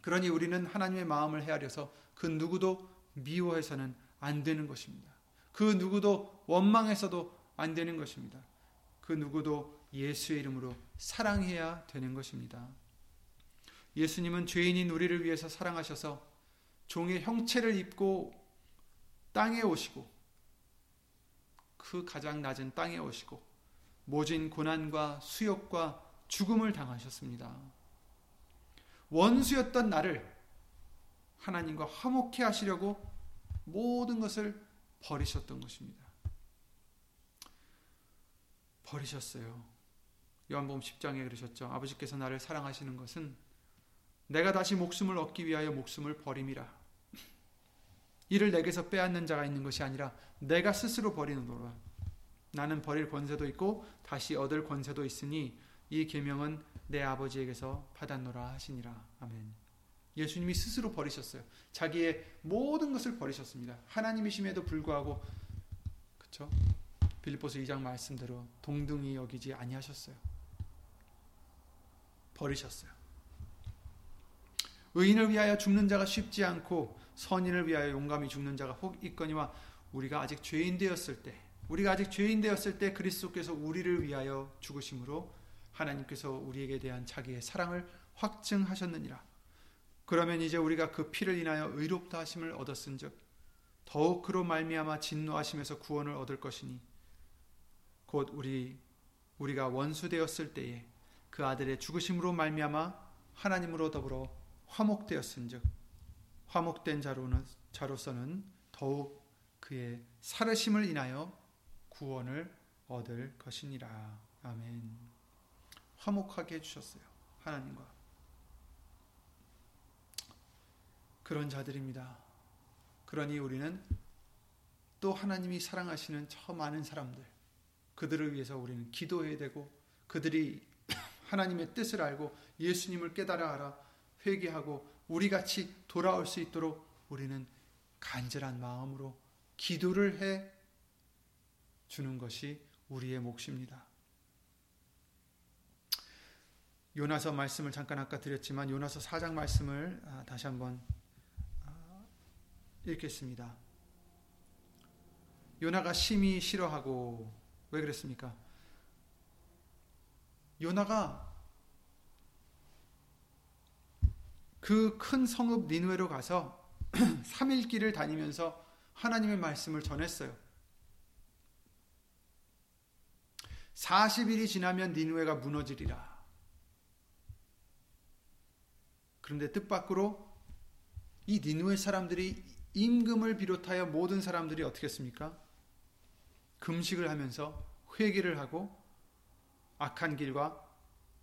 그러니 우리는 하나님의 마음을 헤아려서 그 누구도 미워해서는 안 되는 것입니다. 그 누구도 원망해서도 안 되는 것입니다. 그 누구도 예수의 이름으로 사랑해야 되는 것입니다. 예수님은 죄인인 우리를 위해서 사랑하셔서 종의 형체를 입고 땅에 오시고 그 가장 낮은 땅에 오시고 모진 고난과 수욕과 죽음을 당하셨습니다. 원수였던 나를 하나님과 화목해 하시려고 모든 것을 버리셨던 것입니다. 버리셨어요. 요한복음 10장에 그러셨죠. 아버지께서 나를 사랑하시는 것은 내가 다시 목숨을 얻기 위하여 목숨을 버림이라. 이를 내게서 빼앗는 자가 있는 것이 아니라 내가 스스로 버리는도라. 나는 버릴 권세도 있고 다시 얻을 권세도 있으니 이 계명은 내 아버지에게서 받았노라 하시니라. 아멘. 예수님이 스스로 버리셨어요. 자기의 모든 것을 버리셨습니다. 하나님이심에도 불구하고 그렇죠? 빌립보서 2장 말씀대로 동등히 여기지 아니하셨어요. 버리셨어요. 의인을 위하여 죽는 자가 쉽지 않고 선인을 위하여 용감히 죽는 자가 혹 있거니와 우리가 아직 죄인 되었을 때 우리가 아직 죄인 되었을 때 그리스도께서 우리를 위하여 죽으심으로 하나님께서 우리에게 대한 자기의 사랑을 확증하셨느니라. 그러면 이제 우리가 그 피를 인하여 의롭다 하심을 얻었은즉 더욱 그로 말미암아 진노하심에서 구원을 얻을 것이니 곧 우리 우리가 원수 되었을 때에 그 아들의 죽으심으로 말미암아 하나님으로 더불어 화목되었은즉 화목된 자로는 자로서는 더욱 그의 살으심을 인하여 구원을 얻을 것이니라. 아멘. 화목하게 해주셨어요. 하나님과. 그런 자들입니다. 그러니 우리는 또 하나님이 사랑하시는 저 많은 사람들, 그들을 위해서 우리는 기도해야 되고, 그들이 하나님의 뜻을 알고 예수님을 깨달아 알아 회개하고 우리 같이 돌아올 수 있도록 우리는 간절한 마음으로 기도를 해 주는 것이 우리의 몫입니다. 요나서 말씀을 잠깐 아까 드렸지만 요나서 4장 말씀을 아, 다시 한번 아, 읽겠습니다. 요나가 심히 싫어하고 왜 그랬습니까? 요나가 그 큰 성읍 니누에로 가서 3일 길을 다니면서 하나님의 말씀을 전했어요. 40일이 지나면 니누에가 무너지리라. 그런데 뜻밖으로 이 니누의 사람들이 임금을 비롯하여 모든 사람들이 어떻게 했습니까? 금식을 하면서 회개를 하고 악한 길과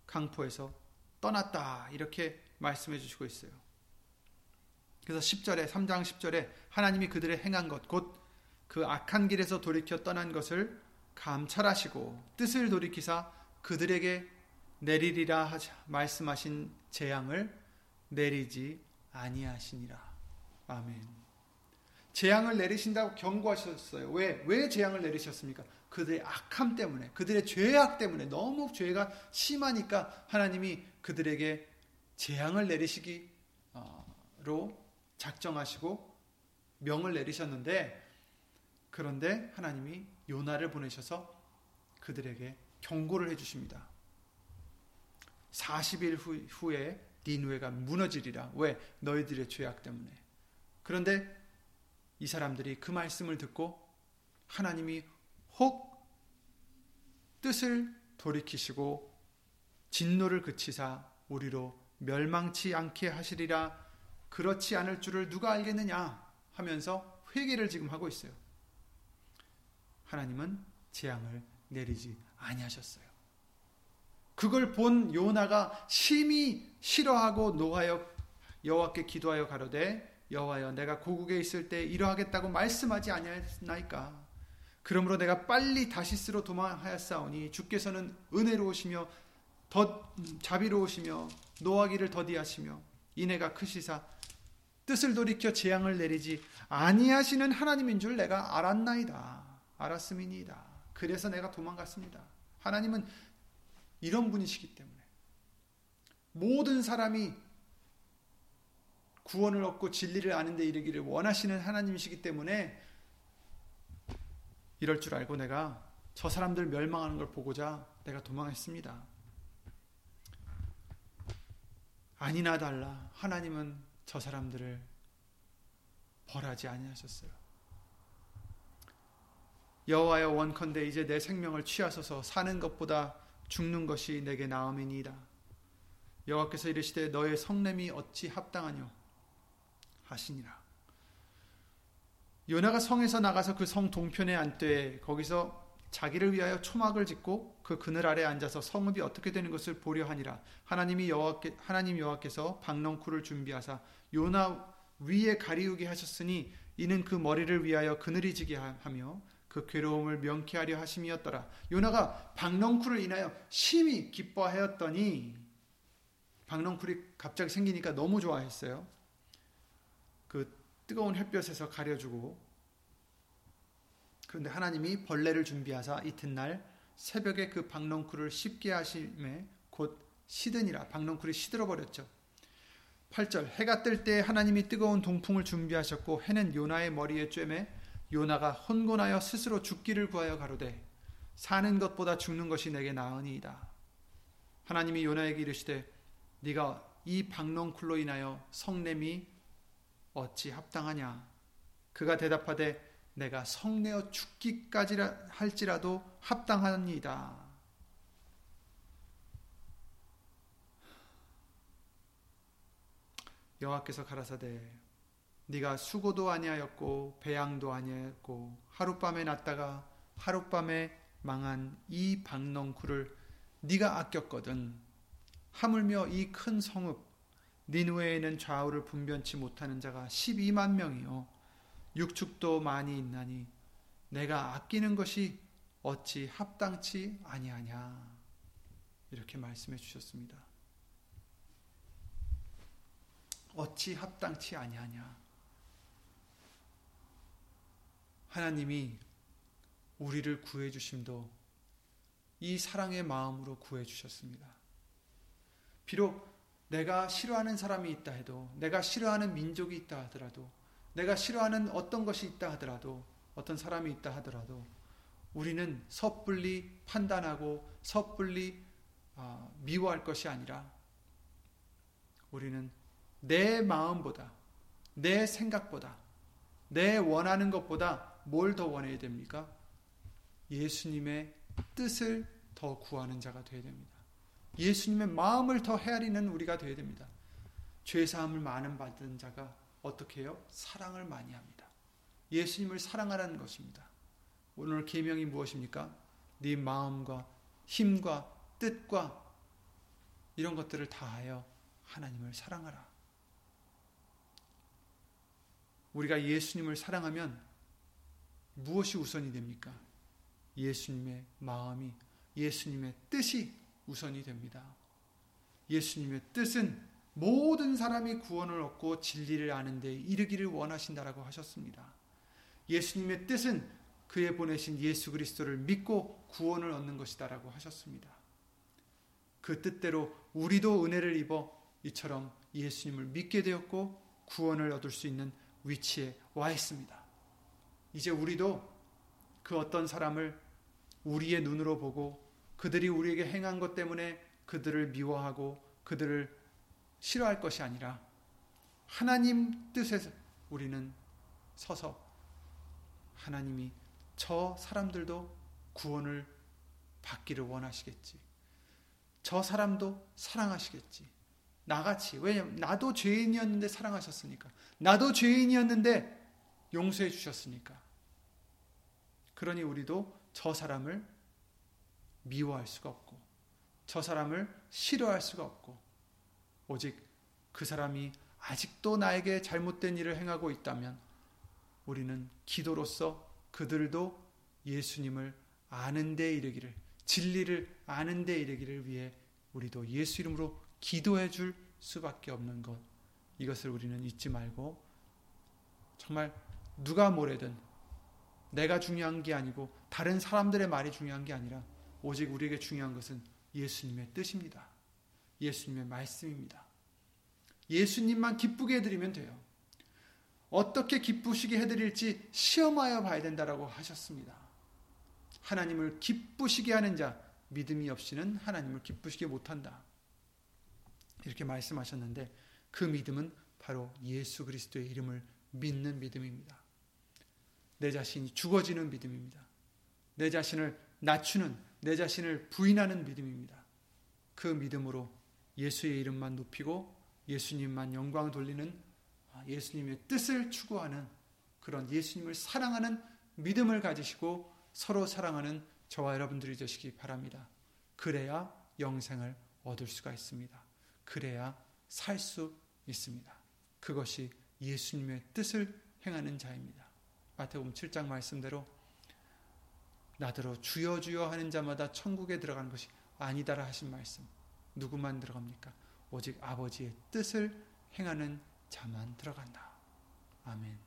강포에서 떠났다. 이렇게 말씀해 주시고 있어요. 그래서 10절에 3장 10절에 하나님이 그들의 행한 것 곧 그 악한 길에서 돌이켜 떠난 것을 감찰하시고 뜻을 돌이키사 그들에게 내리리라 말씀하신 재앙을 내리지 아니하시니라. 아멘. 재앙을 내리신다고 경고하셨어요. 왜? 왜 재앙을 내리셨습니까? 그들의 악함 때문에, 그들의 죄악 때문에 너무 죄가 심하니까 하나님이 그들에게 재앙을 내리시기로 작정하시고 명을 내리셨는데 그런데 하나님이 요나를 보내셔서 그들에게 경고를 해 주십니다. 40일 후, 후에 니누에가 무너지리라. 왜? 너희들의 죄악 때문에. 그런데 이 사람들이 그 말씀을 듣고 하나님이 혹 뜻을 돌이키시고 진노를 그치사 우리로 멸망치 않게 하시리라 그렇지 않을 줄을 누가 알겠느냐 하면서 회개를 지금 하고 있어요. 하나님은 재앙을 내리지 아니하셨어요. 그걸 본 요나가 심히 싫어하고 노하여 여호와께 기도하여 가로되 여호와여 내가 고국에 있을 때 이러하겠다고 말씀하지 아니하였나이까 그러므로 내가 빨리 다시스로 도망하였사오니 주께서는 은혜로우시며 더 자비로우시며 노하기를 더디하시며 이내가 크시사 뜻을 돌이켜 재앙을 내리지 아니하시는 하나님인 줄 내가 알았나이다. 알았음이니이다. 그래서 내가 도망갔습니다. 하나님은 이런 분이시기 때문에 모든 사람이 구원을 얻고 진리를 아는 데 이르기를 원하시는 하나님이시기 때문에 이럴 줄 알고 내가 저 사람들 멸망하는 걸 보고자 내가 도망했습니다. 아니나 달라 하나님은 저 사람들을 벌하지 아니하셨어요. 여호와여 원컨대 이제 내 생명을 취하소서 사는 것보다 죽는 것이 내게 나음이니이다. 여호와께서 이르시되 너의 성냄이 어찌 합당하뇨 하시니라. 요나가 성에서 나가서 그 성 동편에 앉되 거기서 자기를 위하여 초막을 짓고 그 그늘 아래 앉아서 성읍이 어떻게 되는 것을 보려 하니라. 하나님이 여호와께 하나님 여호와께서 박넝쿨을 준비하사 요나 위에 가리우게 하셨으니 이는 그 머리를 위하여 그늘이 지게 하며 그 괴로움을 명쾌하려 하심이었더라. 요나가 박넝쿨을 인하여 심히 기뻐하였더니 박넝쿨이 갑자기 생기니까 너무 좋아했어요. 그 뜨거운 햇볕에서 가려주고 그런데 하나님이 벌레를 준비하사 이튿날 새벽에 그 박넝쿨을 씹게 하심에 곧 시드니라 박넝쿨이 시들어 버렸죠. 8절 해가 뜰 때 하나님이 뜨거운 동풍을 준비하셨고 해는 요나의 머리에 쬐매 요나가 혼곤하여 스스로 죽기를 구하여 가로되 사는 것보다 죽는 것이 내게 나으니이다. 하나님이 요나에게 이르시되 네가 이 박넝쿨로 인하여 성냄이 어찌 합당하냐 그가 대답하되 내가 성내어 죽기까지 할지라도 합당하니이다. 여호와께서 가라사대 네가 수고도 아니하였고 배양도 아니하였고 하룻밤에 났다가 하룻밤에 망한 이 박넝쿨을 네가 아꼈거든 하물며 이 큰 성읍 니누에는 좌우를 분변치 못하는 자가 12만 명이요 육축도 많이 있나니 내가 아끼는 것이 어찌 합당치 아니하냐 이렇게 말씀해 주셨습니다. 어찌 합당치 아니하냐 하나님이 우리를 구해 주심도 이 사랑의 마음으로 구해 주셨습니다. 비록 내가 싫어하는 사람이 있다 해도 내가 싫어하는 민족이 있다 하더라도 내가 싫어하는 어떤 것이 있다 하더라도 어떤 사람이 있다 하더라도 우리는 섣불리 판단하고 섣불리 어, 미워할 것이 아니라 우리는 내 마음보다 내 생각보다 내 원하는 것보다 뭘 더 원해야 됩니까? 예수님의 뜻을 더 구하는 자가 되어야 됩니다. 예수님의 마음을 더 헤아리는 우리가 되어야 됩니다. 죄 사함을 많은 받은 자가 어떻게 해요? 사랑을 많이 합니다. 예수님을 사랑하라는 것입니다. 오늘 계명이 무엇입니까? 네 마음과 힘과 뜻과 이런 것들을 다하여 하나님을 사랑하라. 우리가 예수님을 사랑하면 무엇이 우선이 됩니까? 예수님의 마음이 예수님의 뜻이 우선이 됩니다. 예수님의 뜻은 모든 사람이 구원을 얻고 진리를 아는데 이르기를 원하신다라고 하셨습니다. 예수님의 뜻은 그의 보내신 예수 그리스도를 믿고 구원을 얻는 것이다라고 하셨습니다. 그 뜻대로 우리도 은혜를 입어 이처럼 예수님을 믿게 되었고 구원을 얻을 수 있는 위치에 와 있습니다. 이제 우리도 그 어떤 사람을 우리의 눈으로 보고 그들이 우리에게 행한 것 때문에 그들을 미워하고 그들을 싫어할 것이 아니라 하나님 뜻에서 우리는 서서 하나님이 저 사람들도 구원을 받기를 원하시겠지. 저 사람도 사랑하시겠지. 나같이. 왜냐면 나도 죄인이었는데 사랑하셨으니까. 나도 죄인이었는데 용서해 주셨으니까. 그러니 우리도 저 사람을 미워할 수가 없고, 저 사람을 싫어할 수가 없고, 오직 그 사람이 아직도 나에게 잘못된 일을 행하고 있다면 우리는 기도로서 그들도 예수님을 아는 데 이르기를 진리를 아는 데 이르기를 위해 우리도 예수 이름으로 기도해 줄 수밖에 없는 것 이것을 우리는 잊지 말고 정말 누가 뭐래든 내가 중요한 게 아니고 다른 사람들의 말이 중요한 게 아니라 오직 우리에게 중요한 것은 예수님의 뜻입니다. 예수님의 말씀입니다. 예수님만 기쁘게 해드리면 돼요. 어떻게 기쁘시게 해드릴지 시험하여 봐야 된다라고 하셨습니다. 하나님을 기쁘시게 하는 자, 믿음이 없이는 하나님을 기쁘시게 못한다. 이렇게 말씀하셨는데 그 믿음은 바로 예수 그리스도의 이름을 믿는 믿음입니다. 내 자신이 죽어지는 믿음입니다. 내 자신을 낮추는, 내 자신을 부인하는 믿음입니다. 그 믿음으로 예수의 이름만 높이고 예수님만 영광 돌리는 아, 예수님의 뜻을 추구하는 그런 예수님을 사랑하는 믿음을 가지시고 서로 사랑하는 저와 여러분들이 되시기 바랍니다. 그래야 영생을 얻을 수가 있습니다. 그래야 살 수 있습니다. 그것이 예수님의 뜻을 행하는 자입니다. 마태복음 7장 말씀대로 나더러 주여 주여 하는 자마다 천국에 들어가는 것이 아니다라 하신 말씀. 누구만 들어갑니까? 오직 아버지의 뜻을 행하는 자만 들어간다. 아멘.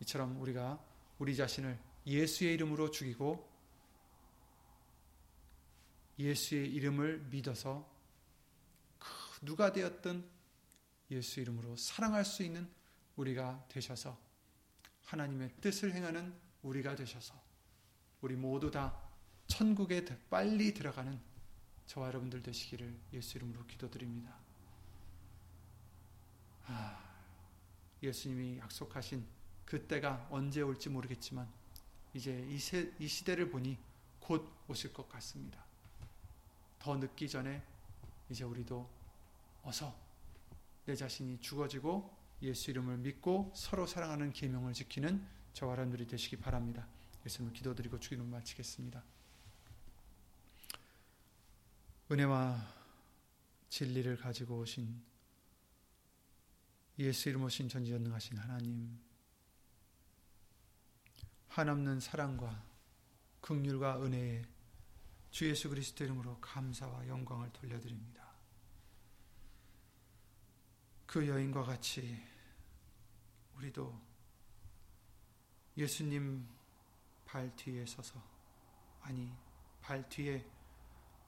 이처럼 우리가 우리 자신을 예수의 이름으로 죽이고 예수의 이름을 믿어서 그 누가 되었든 예수 이름으로 사랑할 수 있는 우리가 되셔서 하나님의 뜻을 행하는 우리가 되셔서 우리 모두 다 천국에 빨리 들어가는 저와 여러분들 되시기를 예수 이름으로 기도드립니다. 아, 예수님이 약속하신 그때가 언제 올지 모르겠지만 이제 이, 세, 이 시대를 보니 곧 오실 것 같습니다. 더 늦기 전에 이제 우리도 어서 내 자신이 죽어지고 예수 이름을 믿고 서로 사랑하는 계명을 지키는 저와 여러분들이 되시기 바랍니다. 예수님을 기도드리고 주기는 마치겠습니다. 은혜와 진리를 가지고 오신 예수 이름 오신 전지전능하신 하나님 한없는 사랑과 극률과 은혜에 주 예수 그리스도 이름으로 감사와 영광을 돌려드립니다. 그 여인과 같이 우리도 예수님 발 뒤에 서서 아니 발 뒤에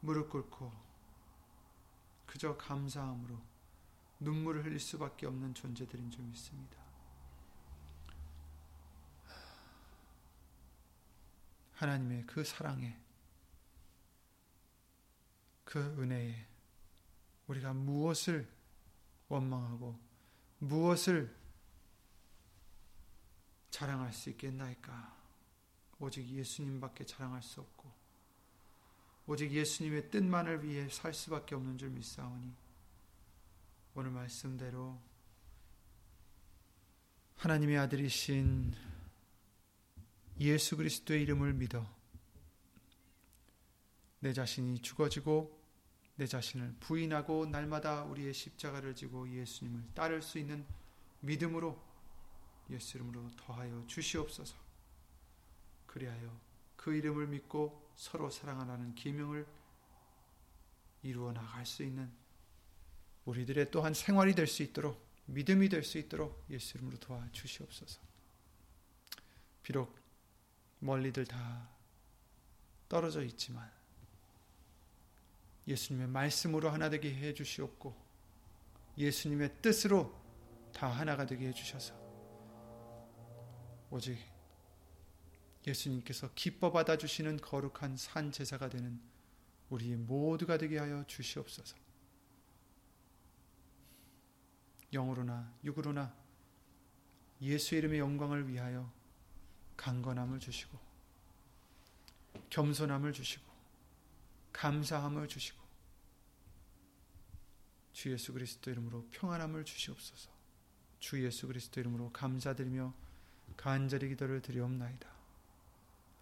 무릎 꿇고 그저 감사함으로 눈물을 흘릴 수밖에 없는 존재들인 줄 믿습니다. 하나님의 그 사랑에 그 은혜에 우리가 무엇을 원망하고 무엇을 자랑할 수 있겠나이까? 오직 예수님밖에 자랑할 수 없고 오직 예수님의 뜻만을 위해 살 수밖에 없는 줄 믿사오니 오늘 말씀대로 하나님의 아들이신 예수 그리스도의 이름을 믿어 내 자신이 죽어지고 내 자신을 부인하고 날마다 우리의 십자가를 지고 예수님을 따를 수 있는 믿음으로 예수 이름으로 더하여 주시옵소서. 그리하여 그 이름을 믿고 서로 사랑하라는 계명을 이루어 나갈 수 있는 우리들의 또한 생활이 될 수 있도록 믿음이 될 수 있도록 예수 이름으로 도와 주시옵소서. 비록 멀리들 다 떨어져 있지만 예수님의 말씀으로 하나 되게 해 주시옵고 예수님의 뜻으로 다 하나가 되게 해 주셔서 오직 예수님께서 기뻐 받아 주시는 거룩한 산 제사가 되는 우리 모두가 되게 하여 주시옵소서. 영으로나 육으로나 예수 이름의 영광을 위하여 강건함을 주시고 겸손함을 주시고 감사함을 주시고 주 예수 그리스도 이름으로 평안함을 주시옵소서. 주 예수 그리스도 이름으로 감사드리며 간절히 기도를 드리옵나이다.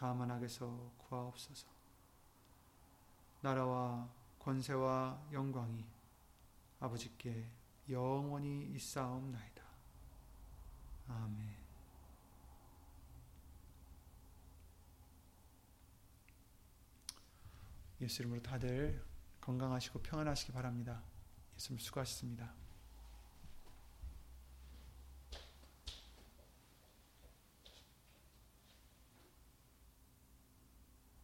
다만 악에서 구하옵소서. 나라와 권세와 영광이 아버지께 영원히 있사옵나이다. 아멘. 예수 이름으로 다들 건강하시고 평안하시기 바랍니다. 예수님 수고하셨습니다.